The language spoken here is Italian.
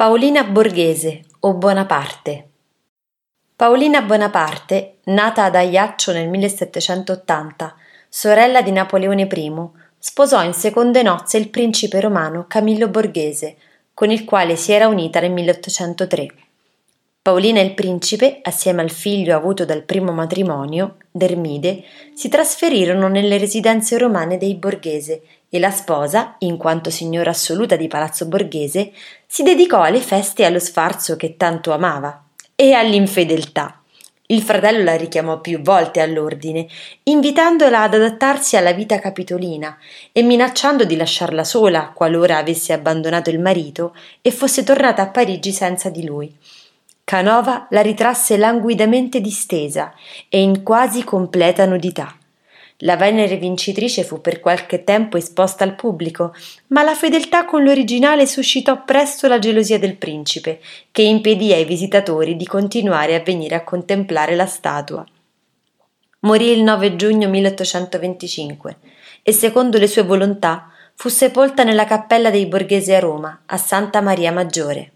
Paolina Borghese o Bonaparte Paolina Bonaparte, nata ad Ajaccio nel 1780, sorella di Napoleone I, sposò in seconde nozze il principe romano Camillo Borghese, con il quale si era unita nel 1803. Paolina e il principe, assieme al figlio avuto dal primo matrimonio, Dermide, si trasferirono nelle residenze romane dei Borghese e la sposa, in quanto signora assoluta di Palazzo Borghese, si dedicò alle feste e allo sfarzo che tanto amava e all'infedeltà. Il fratello la richiamò più volte all'ordine, invitandola ad adattarsi alla vita capitolina e minacciando di lasciarla sola qualora avesse abbandonato il marito e fosse tornata a Parigi senza di lui. Canova la ritrasse languidamente distesa e in quasi completa nudità. La Venere vincitrice fu per qualche tempo esposta al pubblico, ma la fedeltà con l'originale suscitò presto la gelosia del principe, che impedì ai visitatori di continuare a venire a contemplare la statua. Morì il 9 giugno 1825 e, secondo le sue volontà, fu sepolta nella cappella dei Borghesi a Roma, a Santa Maria Maggiore.